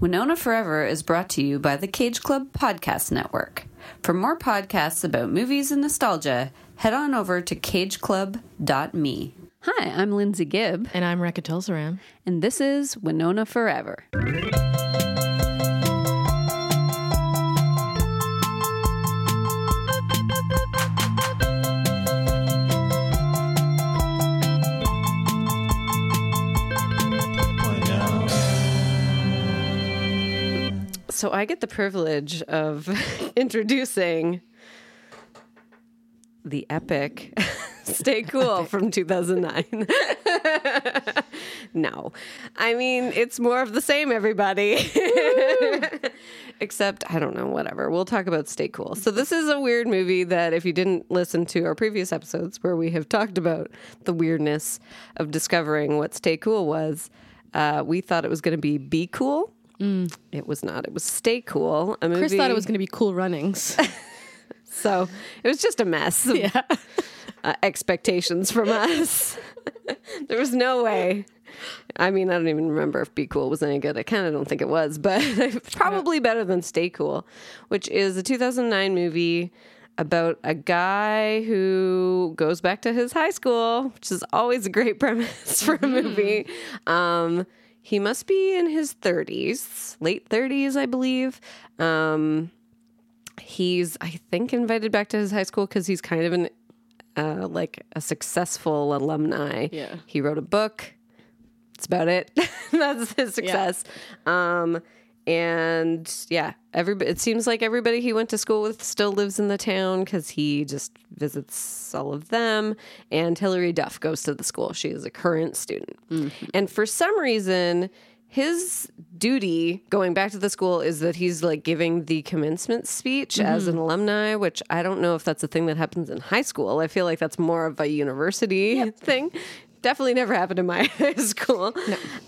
Winona Forever is brought to you by the Cage Club Podcast Network. For more podcasts about movies and nostalgia, head on over to cageclub.me. Hi, I'm Lindsay Gibb, And I'm Rekha Tulsaram. and this is Winona Forever. So I get the privilege of introducing the epic Stay Cool from 2009. no. I mean, it's more of the same, everybody. Except, I don't know, whatever. We'll talk about Stay Cool. So, this is a weird movie that, if you didn't listen to our previous episodes where we have talked about the weirdness of discovering what Stay Cool was, uh, we thought it was going to be Be Cool. It was not. It was Stay Cool. A movie. Chris thought it was going to be Cool Runnings. So it was just a mess yeah. uh, expectations from us. there was no way. I mean, I don't even remember if Be Cool was any good. I kind of don't think it was, but probably better than Stay Cool, which is a 2009 movie about a guy who goes back to his high school, which is always a great premise for a movie. Um, he must be in his 30s, late 30s, I believe. Um, he's i think invited back to his high school because he's kind of an uh, like a successful alumni. Yeah. he wrote a book. That's about it. That's his success. Um and yeah everybody it seems like everybody he went to school with still lives in the town because he just visits all of them and Hilary Duff goes to the school she is a current student and for some reason his duty going back to the school is that he's like giving the commencement speech as an alumni, which I don't know if that's a thing that happens in high school. I feel like that's more of a university thing. Definitely never happened in my high school.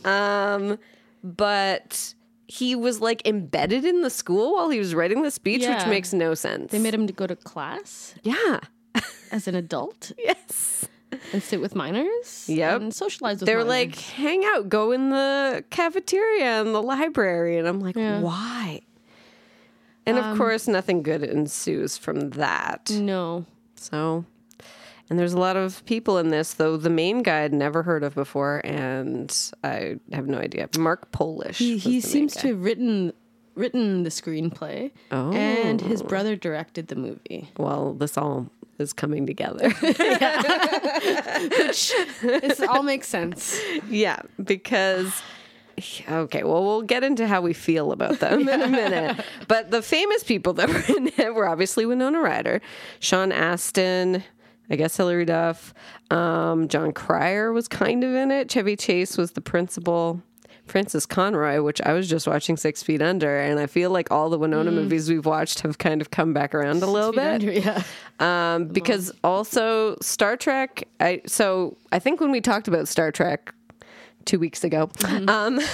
Um, but he was like embedded in the school while he was writing the speech, which makes no sense. They made him to go to class yeah. As an adult Yes. and sit with minors. Yep. And socialize with They were minors. like, hang out, go in the cafeteria and the library. And I'm like, Yeah. why? And of um, course, nothing good ensues from that. no. So, and there's a lot of people in this, though the main guy I'd never heard of before, and I have no idea. Mark Polish. He, he seems guy. to have written written the screenplay. Oh. And his brother directed the movie. Well, this all is coming together. Which It all makes sense. yeah, because. Okay, well, we'll get into how we feel about them in a minute. But the famous people that were in it were obviously Winona Ryder, Sean Astin, I guess Hilary Duff, um, Jon Cryer was kind of in it. Chevy Chase was the principal. Frances Conroy, which I was just watching Six Feet Under, and I feel like all the Winona movies we've watched have kind of come back around a little bit Under- yeah. um, because also Star Trek. I so I think when we talked about Star Trek two weeks ago, um,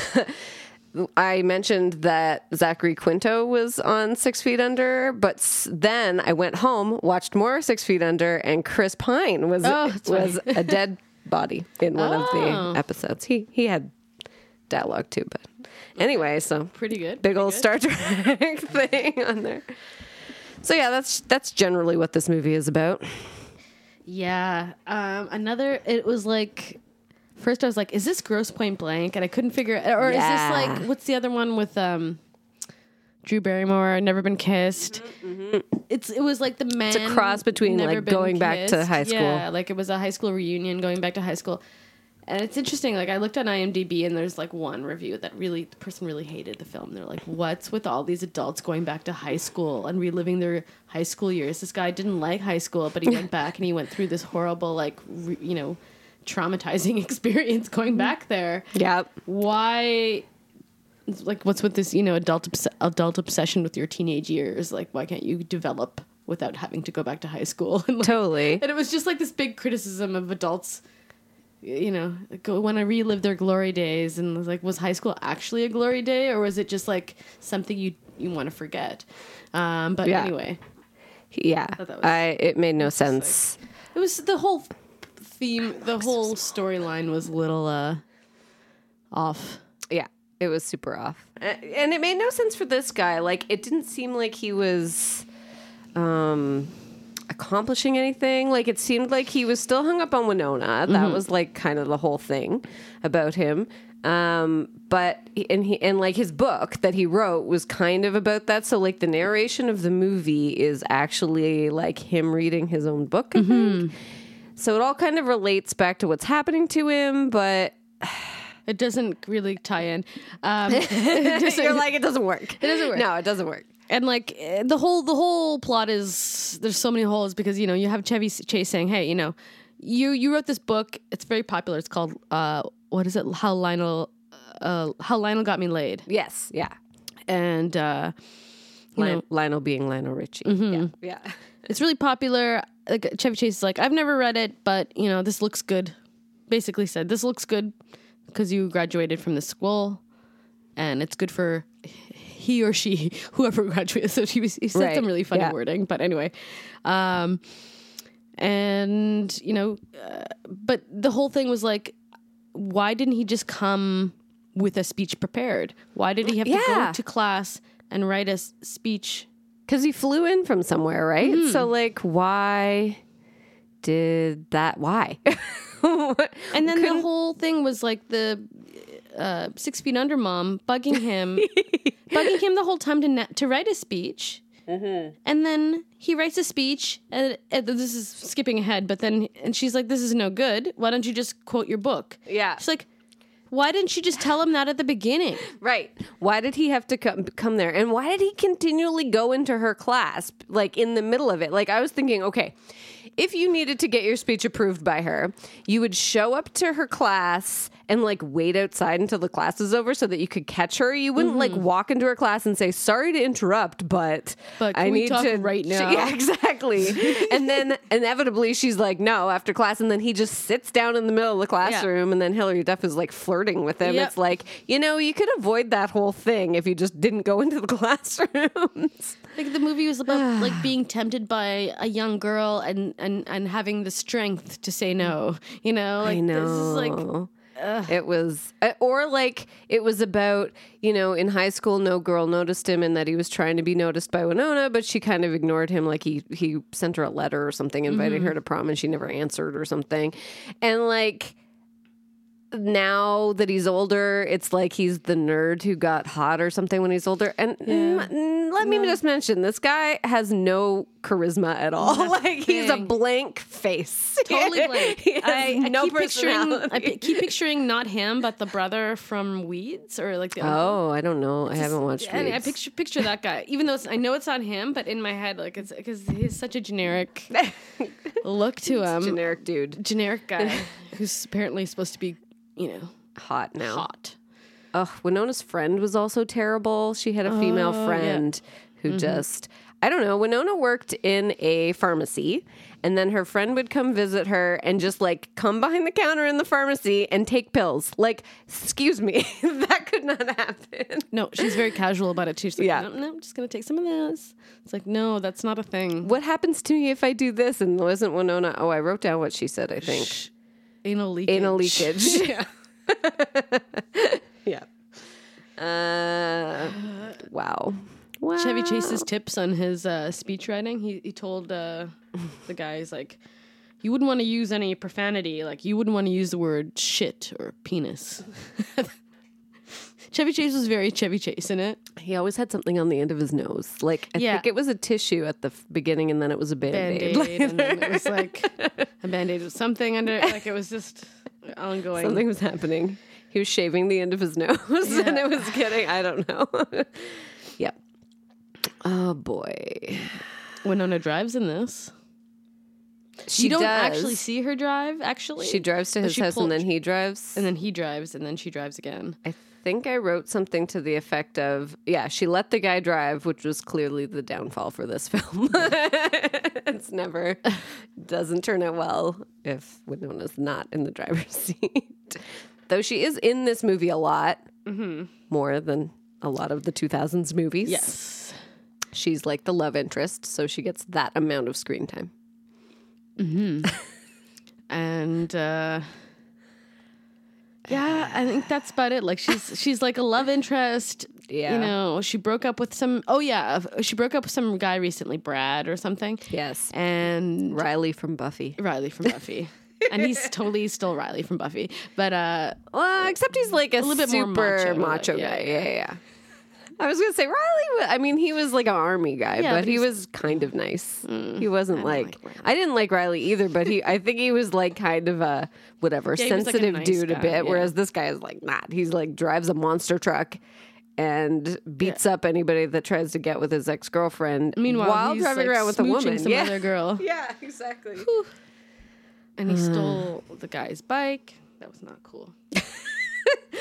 I mentioned that Zachary Quinto was on Six Feet Under, but s- then I went home, watched more Six Feet Under, and Chris Pine was Oh, was a dead body in one of Oh. the episodes. He he had dialogue too, but anyway, so Pretty good. big pretty old good. Star Trek thing on there. So yeah, that's that's generally what this movie is about. Yeah. Um, another, it was like, first I was like, is this Grosse Pointe Blank? And I couldn't figure it, or Yeah. is this like, what's the other one with um, Drew Barrymore, Never Been Kissed? It's It was like the man. Mm-hmm, a cross between, like, going back to high school. Yeah, like it was a high school reunion going back to high school. And it's interesting. Like I looked on IMDb, and there's like one review that really the person really hated the film. They're like, "What's with all these adults going back to high school and reliving their high school years?" This guy didn't like high school, but he went back and he went through this horrible, like, re, you know, traumatizing experience going back there. Yeah, Why? Like, what's with this? You know, adult obs- adult obsession with your teenage years? Like, why can't you develop without having to go back to high school? And, like, totally. and it was just like this big criticism of adults you know go when i relive their glory days and was like was high school actually a glory day or was it just like something you you want to forget um but Yeah. anyway Yeah, was- I it made no sense. it was the whole theme the whole storyline was a little uh off yeah, It was super off. And it made no sense for this guy. Like it didn't seem like he was um accomplishing anything. Like it seemed like he was still hung up on Winona. That was like kind of the whole thing about him. Um but and he and like his book that he wrote was kind of about that. So like the narration of the movie is actually like him reading his own book, I think. So it all kind of relates back to what's happening to him, but It doesn't really tie in. Um, you're like it doesn't work. It doesn't work. No, it doesn't work. and like eh, the whole the whole plot is there's so many holes because you know you have Chevy Chase saying, "Hey, you know, you you wrote this book. It's very popular. It's called uh, what is it? How Lionel uh, How Lionel Got Me Laid." Yes, yeah. And uh, Lion, know, Lionel being Lionel Richie. Yeah, yeah. it's really popular. Like Chevy Chase is like, "I've never read it, but you know, this looks good." Basically said, "This looks good because you graduated from the school, and it's good for." He or she, whoever graduated, so he, was, he said Right, some really funny yeah. wording. But anyway, um, and you know, uh, but the whole thing was like, why didn't he just come with a speech prepared? Why did he have to go to class and write a speech? Because he flew in from somewhere, right? Mm-hmm. So, like, why did that? Why? And then the whole thing was like the uh, six feet under mom bugging him, bugging him the whole time to na- to write a speech. Mm-hmm. And then he writes a speech, and, and this is skipping ahead. But then, and she's like, "This is no good. Why don't you just quote your book?" Yeah. She's like, "Why didn't you just tell him that at the beginning?" Right. Why did he have to come come there? And why did he continually go into her class like in the middle of it? Like I was thinking, okay, if you needed to get your speech approved by her, you would show up to her class and like wait outside until the class is over so that you could catch her. You wouldn't like mm-hmm. walk into her class and say, "Sorry to interrupt, but, But I need to right now?" Yeah, exactly. and then inevitably she's like, "No," after class, and then he just sits down in the middle of the classroom, and then Hilary Duff is like flirting with him. Yep. It's like, you know, you could avoid that whole thing if you just didn't go into the classrooms. Like the movie was about like being tempted by a young girl and and and having the strength to say no. You know, like I this is like know. It was, uh, or like it was about, you know, in high school, no girl noticed him and that he was trying to be noticed by Winona, but she kind of ignored him. Like he, he sent her a letter or something, inviting Mm-hmm. her to prom and she never answered or something. And like, now that he's older, it's like he's the nerd who got hot or something when he's older. And mm, mm, let me just mention this guy has no charisma at all. like he's a blank face. totally blank. I, I no keep picturing, I keep picturing not him, but the brother from Weeds or like the. Oh, I don't know. I haven't watched. And I picture picture that guy, even though it's, I know it's not him, but in my head, like it's because he's such a generic look to him, generic dude, generic guy who's apparently supposed to be, you know, hot now. hot. Ugh, Winona's friend was also terrible. She had a female Oh, yeah. friend who mm-hmm. just, I don't know. Winona worked in a pharmacy, and then her friend would come visit her and just like come behind the counter in the pharmacy and take pills. Like, excuse me, that could not happen. No, she's very casual about it too. She's like, Yeah. no, no, I'm just gonna take some of this. It's like, no, that's not a thing. What happens to me if I do this? And wasn't Winona. Oh, I wrote down what she said, I think. Anal leakage. Anal leakage. yeah. yeah. Uh, wow. Wow. Chevy Chase's tips on his uh, speech writing. He he told uh, the guys like, you wouldn't want to use any profanity. Like you wouldn't want to use the word shit or penis. Chevy Chase was very Chevy Chase in it. He always had something on the end of his nose. Like I Yeah. think it was a tissue at the f- beginning, and then it was a band aid. and then it was like a band aid with something under. It. Like it was just ongoing. Something was happening. He was shaving the end of his nose, and it was getting. I don't know. yep. Oh boy. Winona drives in this. She you don't does. actually see her drive. Actually, She drives to his house, pull- and then he drives. and then he drives, and then she drives again. I think I wrote something to the effect of, yeah, she let the guy drive, which was clearly the downfall for this film. it's never, doesn't turn out well if Winona's not in the driver's seat. Though she is in this movie a lot, more than a lot of the 2000s movies. Yes. She's like the love interest, so she gets that amount of screen time. and uh Yeah, I think that's about it. Like she's she's like a love interest. Yeah. You know, she broke up with some oh yeah, she broke up with some guy recently, Brad or something. Yes. And Riley from Buffy. Riley from Buffy. and he's totally still Riley from Buffy. But uh Well, except he's like a, little bit more macho, macho, guy. yeah. Yeah, yeah, yeah. I was gonna say Riley. I mean, he was like an army guy, Yeah, but, but he was kind of nice. Mm, he wasn't like, like I didn't like Riley either, but he. I think he was like kind of a whatever Yeah, was, like, a sensitive nice dude a bit, yeah. whereas this guy is like not. He's like drives a monster truck. And beats up anybody that tries to get with his ex girlfriend. meanwhile while driving like, around with a woman, some yeah, other girl. yeah, exactly. And he stole the guy's bike. That was not cool.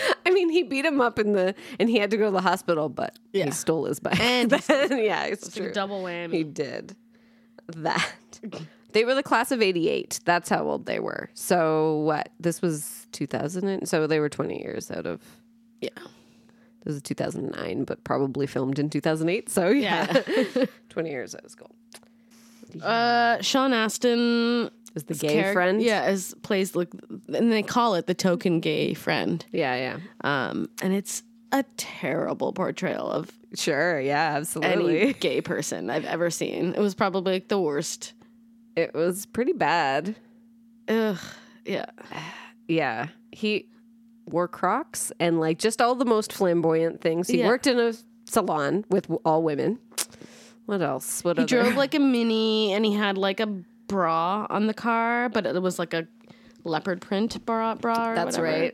I mean, he beat him up in the, and he had to go to the hospital, but Yeah. he stole his bike. And yeah, it's It's true. a double whammy. He did that. They were the class of 88. That's how old they were. So what? This was 2000. and- So they were 20 years out of yeah. this is 2009, but probably filmed in 2008. So yeah, 20 years out of school. Uh, Sean Astin Was the gay friend? Yeah, as plays like, and they call it the token gay friend. Yeah, yeah. Um, and it's a terrible portrayal of Sure. Yeah, absolutely. any gay person I've ever seen. It was probably like the worst. It was pretty bad. Ugh. Yeah. Yeah. He wore Crocs and like just all the most flamboyant things. He Yeah. worked in a salon with all women. What else? What He other? drove like a mini, and he had like a bra on the car, but it was like a leopard print bra. bra That's whatever.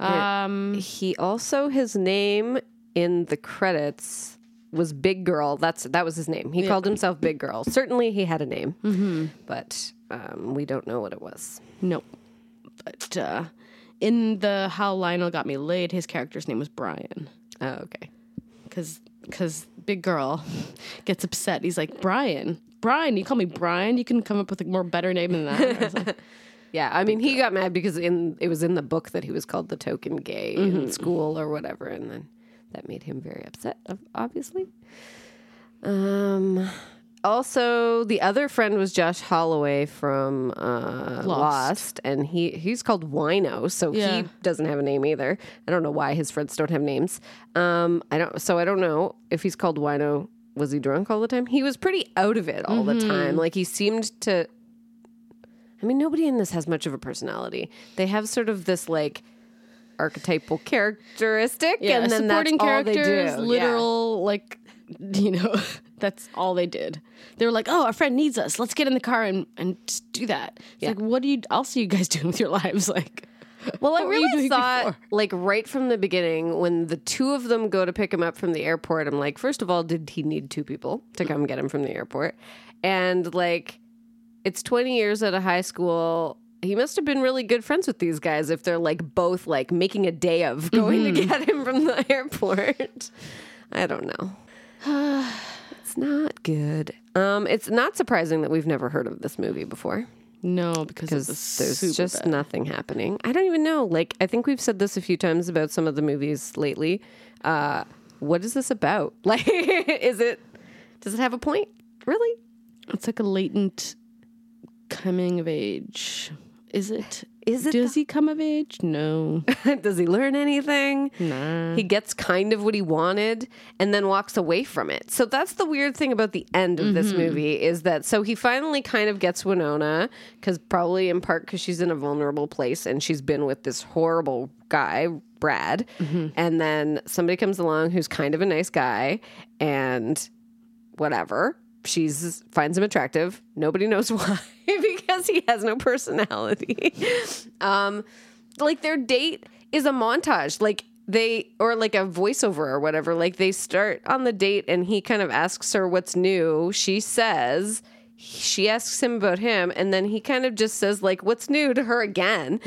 right. Um, He also his name in the credits was Big Girl. That's that was his name. He called himself Big Girl. Certainly, he had a name, Mm-hmm. but um, we don't know what it was. no, but uh, in the How Lionel Got Me Laid, his character's name was Brian. Oh, okay. because because big girl gets upset. He's like Brian, Brian, you call me Brian. You can come up with a more better name than that. I was like, Yeah, I mean, he got mad because in it was in the book that he was called the token gay in school or whatever, and then that made him very upset. Obviously. Um. Also, the other friend was Josh Holloway from uh, Lost. Lost. and he he's called Wino, so Yeah. he doesn't have a name either. I don't know why his friends don't have names. Um, I don't. So I don't know if he's called Wino. Was he drunk all the time? He was pretty out of it all the mm-hmm. time. Like he seemed to I mean, nobody in this has much of a personality. They have sort of this like archetypal characteristic, yeah, and then supporting that's all they characters, do. literal like you know, that's all they did. They were like, "Oh, our friend needs us. Let's get in the car and and just do that." It's like, what do you? I'll see you guys doing with your lives. Like, Yeah. Well, I What were you really thought, before? like right from the beginning, when the two of them go to pick him up from the airport, I'm like, first of all, did he need two people to come get him from the airport? And like, it's 20 years at a high school. He must have been really good friends with these guys if they're like both like making a day of going to Mm-hmm. get him from the airport. I don't know. it's not good. Um, it's not surprising that we've never heard of this movie before no, because there's just bad. nothing happening. I don't even know. Like, I think we've said this a few times about some of the movies lately. Uh, what is this about? Like, is it? Does it have a point? Really? It's like a latent coming of age. Is it? Is it Does he come of age? No. Does he learn anything? Nah. He gets kind of what he wanted and then walks away from it. So that's the weird thing about the end of this mm-hmm. movie is that so he finally kind of gets Winona cuz probably in part cuz she's in a vulnerable place and she's been with this horrible guy, Brad. Mm-hmm. And then somebody comes along who's kind of a nice guy and whatever. She's finds him attractive. Nobody knows why because he has no personality. um like their date is a montage. Like they or like a voiceover or whatever. Like they start on the date and he kind of asks her what's new. She says she asks him about him and then he kind of just says like what's new to her again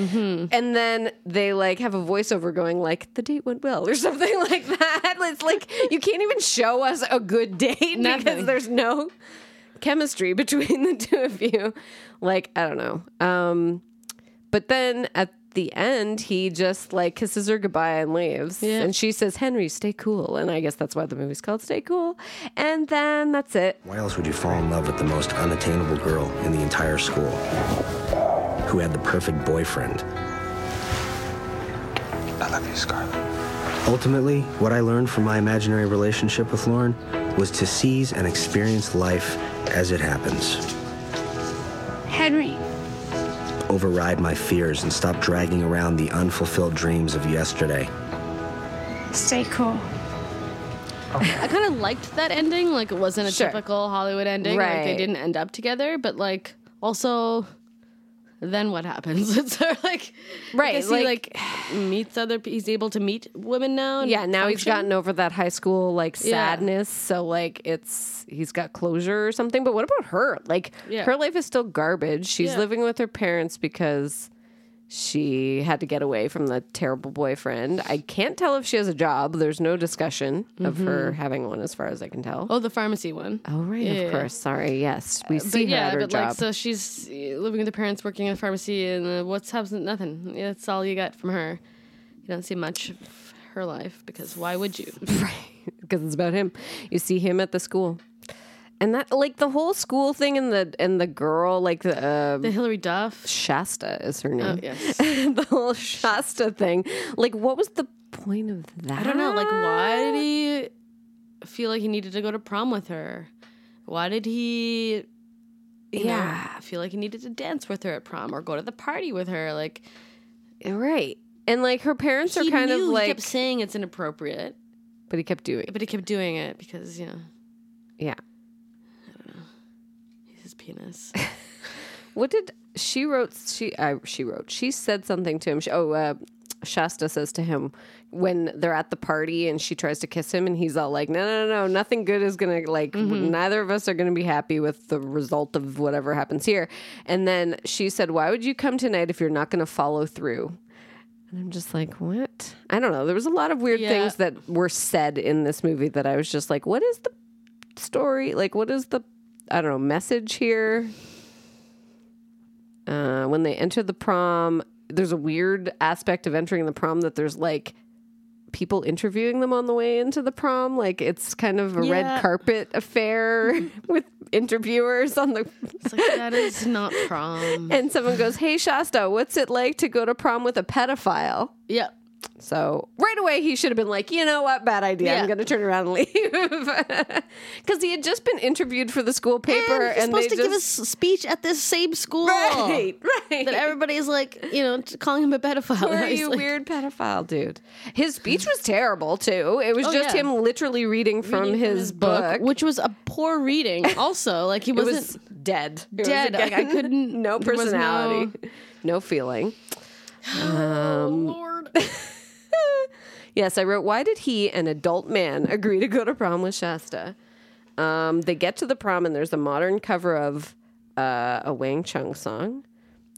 and then they like have a voiceover going like the date went well or something like that it's like you can't even show us a good date because there's no chemistry between the two of you like i don't know um but then at the end, he just like kisses her goodbye and leaves. Yeah. And she says, Henry, stay cool. And I guess that's why the movie's called Stay Cool. And then that's it. Why else would you fall in love with the most unattainable girl in the entire school? Who had the perfect boyfriend? I love you, Scarlett. Ultimately, what I learned from my imaginary relationship with Lauren was to seize and experience life as it happens. Henry. Override my fears and stop dragging around the unfulfilled dreams of yesterday. Stay cool. I kind of liked that ending. Like it wasn't a Sure. typical Hollywood ending. Like Right. they didn't end up together, but like also, then what happens? Of like Right, guess he like- like meets other. He's able to meet women now. Yeah, now he's gotten over that high school like Yeah. sadness, so like it's he's got closure or something. But what about her? Like Yeah. her life is still garbage. She's Yeah. living with her parents because she had to get away from the terrible boyfriend. I can't tell if she has a job. There's no discussion of her having one as far as I can tell. Oh, the pharmacy one. Oh right, Yeah. of course. Sorry. Yes, we see but her yeah, at her but job. like, so she's uh, living with her parents, working in a pharmacy, and uh, what's happening? Nothing. That's all you got from her. You don't see much of her life because why would you? right, because it's about him. You see him at the school, and that like the whole school thing and the and the girl like the uh, The Hilary Duff. Shasta is her name. Oh, yes. the whole Shasta thing. Like, what was the point of that? I don't know. Like, why did he feel like he needed to go to prom with her? Why did he? you know, Yeah. feel like he needed to dance with her at prom or go to the party with her. Like, Right. And like her parents are kind of he like, kept saying it's inappropriate, but he kept doing. It. But he kept doing it because you know Yeah. Penis. What did she wrote? She uh, she wrote. She said something to him. She, oh, uh, Shasta says to him when they're at the party and she tries to kiss him and he's all like, no, no, no, no nothing good is gonna like. Neither of us are gonna be happy with the result of whatever happens here. And then she said, "Why would you come tonight if you're not gonna follow through?" And I'm just like, what? I don't know. There was a lot of weird Yeah. things that were said in this movie that I was just like, what is the story? Like, what is the, I don't know, message here? Uh, when they enter the prom, there's a weird aspect of entering the prom that there's like people interviewing them on the way into the prom. Like it's kind of a red carpet affair with interviewers on the. It's like that is not prom. And someone goes, Hey, Shasta, what's it like to go to prom with a pedophile? yeah. So right away, he should have been like, you know what, bad idea. Yeah. I'm going to turn around and leave because he had just been interviewed for the school paper, and he's and, supposed to give a speech at this same school. right, right. That everybody's like, you know, calling him a pedophile. Are you, like, weird pedophile dude? His speech was terrible too. It was Oh, just yeah. him literally reading from, reading his, book, which was a poor reading. Also, like he wasn't. was dead. It dead. Like, I couldn't- No personality. No, feeling. Um, Lord. Yes, I wrote, why did he, an adult man, agree to go to prom with Shasta? Um, they get to the prom and there's a modern cover of uh, a Wang Chung song.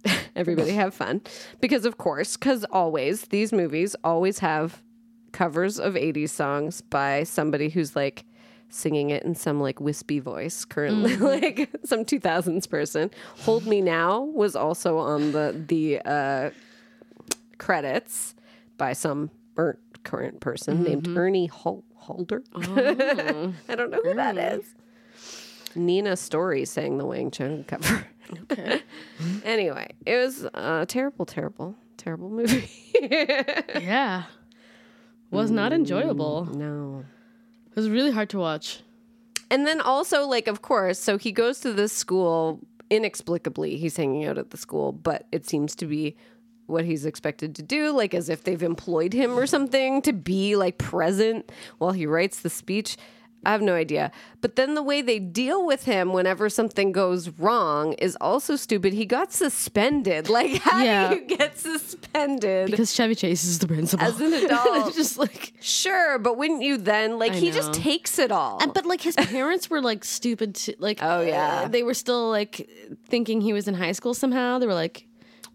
Everybody have fun. Because, of course, because always, these movies always have covers of 80s songs by somebody who's like singing it in some like wispy voice currently like some 2000s person hold me now was also on the the uh credits by some er- current person named Ernie Hol- Holder. I don't know who that is. Nina Story sang the Wang Chung cover. Okay. anyway, it was a terrible, terrible, terrible movie. Yeah. Was not enjoyable. no. It was really hard to watch. And then also, like, of course, so he goes to this school inexplicably. He's hanging out at the school, but it seems to be what he's expected to do, like as if they've employed him or something to be like present while he writes the speech. I have no idea. But then the way they deal with him whenever something goes wrong is also stupid. He got suspended. Like, how Yeah. do you get suspended? Because Chevy Chase is the principal. As an adult. just like. sure, but wouldn't you then? Like, I he just takes it all. And, but like his parents were like stupid. Too. Like, Oh, yeah. uh, they were still like thinking he was in high school somehow. They were like,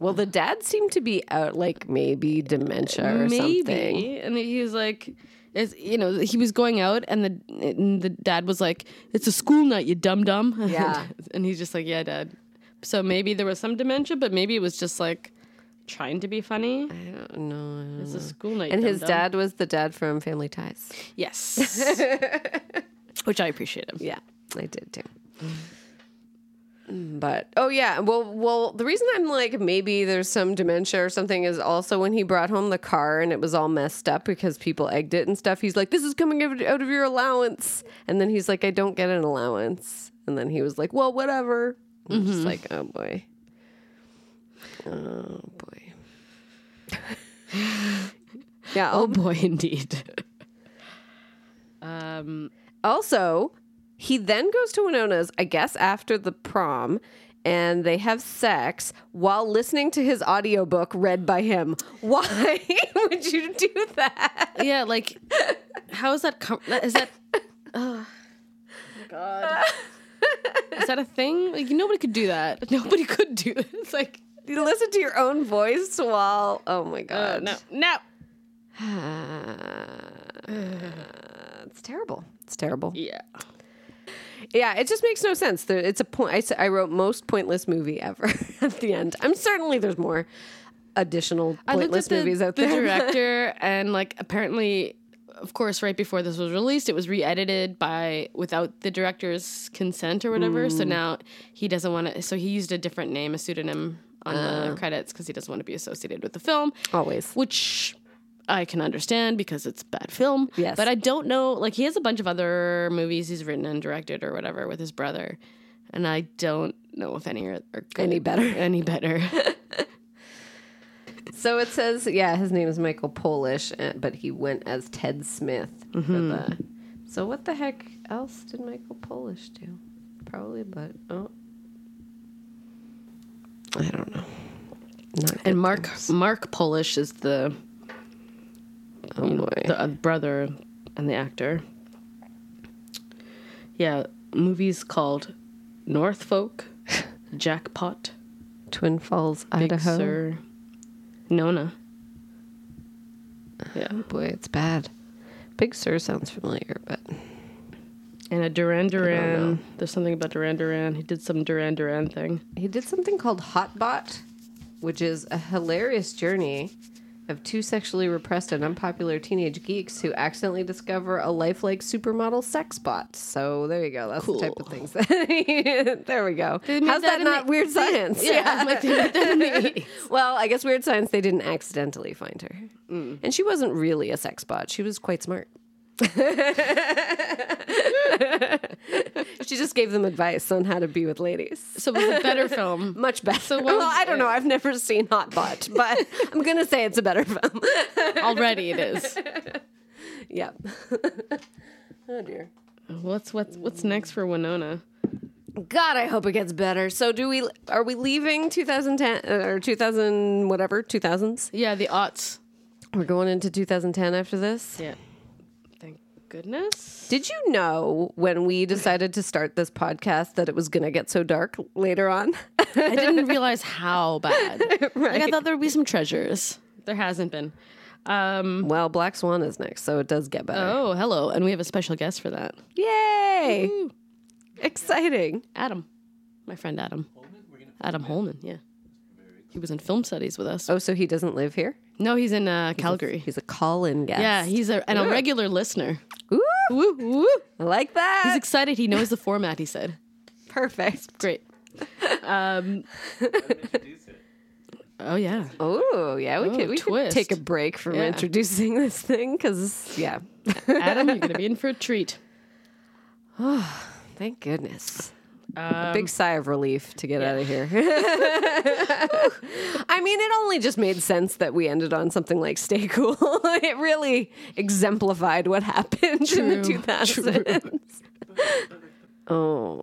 Well, the dad seemed to be out, like maybe dementia or maybe, something. and he was like, it's, you know, he was going out, and the and the dad was like, "It's a school night, you dum dum." Yeah. and he's just like, "Yeah, dad." So maybe there was some dementia, but maybe it was just like trying to be funny. I don't know. It's a school night, And his dad was the dad from Family Ties. yes, which I appreciate him. Yeah, I did too. But oh yeah, well, well, the reason I'm like maybe there's some dementia or something is also when he brought home the car and it was all messed up because people egged it and stuff. He's like, "This is coming out of your allowance," and then he's like, "I don't get an allowance," and then he was like, "Well, whatever." I'm just like, oh boy, oh boy, yeah. Oh I'll boy, indeed. um, Also, he then goes to Winona's, I guess, after the prom, and they have sex while listening to his audiobook read by him. Why would you do that? yeah, like, how is that? Com- that- is that? Oh god. Is that a thing? Like nobody could do that. Nobody could do it. It's like You listen to your own voice while. Oh my uh, god. no, no. it's terrible. It's terrible. Yeah. Yeah, it just makes no sense. There- It's a point. I wrote most pointless movie ever at the end. I'm certainly there's more additional pointless the, movies out the there. director, and like apparently, of course, right before this was released, it was re-edited by without the director's consent or whatever. So mm. now he doesn't want to. So he used a different name, a pseudonym on the oh. credits because he doesn't want to be associated with the film. Always. which I can understand because it's bad film. Yes. but I don't know. Like he has a bunch of other movies he's written and directed or whatever with his brother, and I don't know if any are, are. Any better. Any better. So it says, yeah, his name is Michael Polish, uh, but he went as Ted Smith for the. So what the heck else did Michael Polish do? Probably, but oh, I don't know. Not and Mark. Mark Polish is the oh you know, boy, the uh, brother and the actor. Yeah, movies called Northfork, Jackpot, Twin Falls, Big Idaho. Sur, Nona. Yeah, Boy, it's bad. Big Sur sounds familiar, but and a Duran. Duran. There's something about Duran Duran. He did some Duran Duran thing. he did something called Hotbot, which is a hilarious journey of two sexually repressed and unpopular teenage geeks who accidentally discover a lifelike supermodel sex bot. So there you go. That's the type of Cool. things. That there we go. How's that that, not the- weird science? Yeah, like they made that in the 80s. well, I guess weird science. They didn't accidentally find her, mm. and she wasn't really a sex bot. She was quite smart. She just gave them advice on how to be with ladies. So it was a better film. Much better. So well, I don't know. I've never seen Hot Butt, but I'm gonna say it's a better film. Already it is. Yep. oh dear. What's what's what's next for Winona? God, I hope it gets better. So, do we? Are we leaving 2010 uh, or 2000 whatever 2000s? Yeah, the aughts. We're going into 2010 after this. Yeah. Goodness. Did you know when we decided to start this podcast that it was going to get so dark later on? I didn't realize how bad. Like I thought there would be some treasures. There hasn't been. Um, well, Black Swan is next, so it does get better. oh, hello, and we have a special guest for that. Yay! Exciting. Adam, my friend Adam. Adam Holman. Yeah, he was in film studies with us. Oh, so he doesn't live here? No, he's in uh, Calgary. He's a call-in guest. Yeah, he's a and a regular listener. Ooh, Woo, woo. I like that. He's excited. He knows the format. He said, perfect. "Great." Um, oh yeah. Oh, yeah, we Oh, could we could take a break from Yeah. introducing this thing because yeah, Adam, you're gonna be in for a treat. Oh, thank goodness. Um, a big sigh of relief to get out of here. I mean, it only just made sense that we ended on something like "Stay Cool." it really exemplified what happened in the True, 2000s. Oh,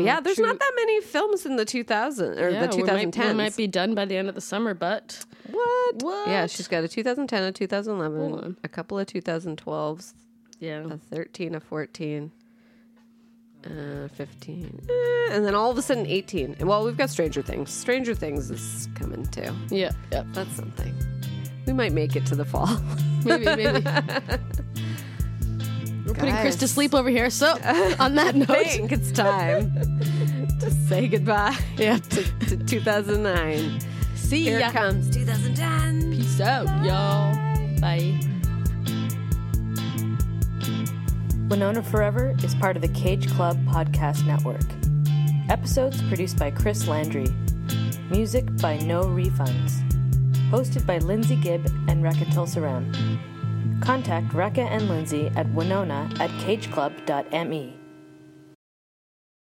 yeah. There's true. not that many films in the 2000 or Yeah, the we might, 2010s. we might be done by the end of the summer, but What? What? Yeah, she's got a 2010, a 2011, a couple of 2012s, yeah, a 13, a 14, uh, 15, eh, and then all of a sudden 18. And well, we've got Stranger Things. Stranger Things is coming too. yeah, yeah. That's something. We might make it to the fall. Maybe, maybe. We're putting Chris to sleep over here. So, on that note, I think it's time to say goodbye yeah. to, to 2009. See Here ya. it comes 2010. Peace out, y'all. Bye. Winona Forever is part of the Cage Club Podcast Network. Episodes produced by Chris Landry. Music by No Refunds. Hosted by Lindsay Gibb and Rekha Tulsaram. Contact Rekha and Lindsay at winona at cageclub.me.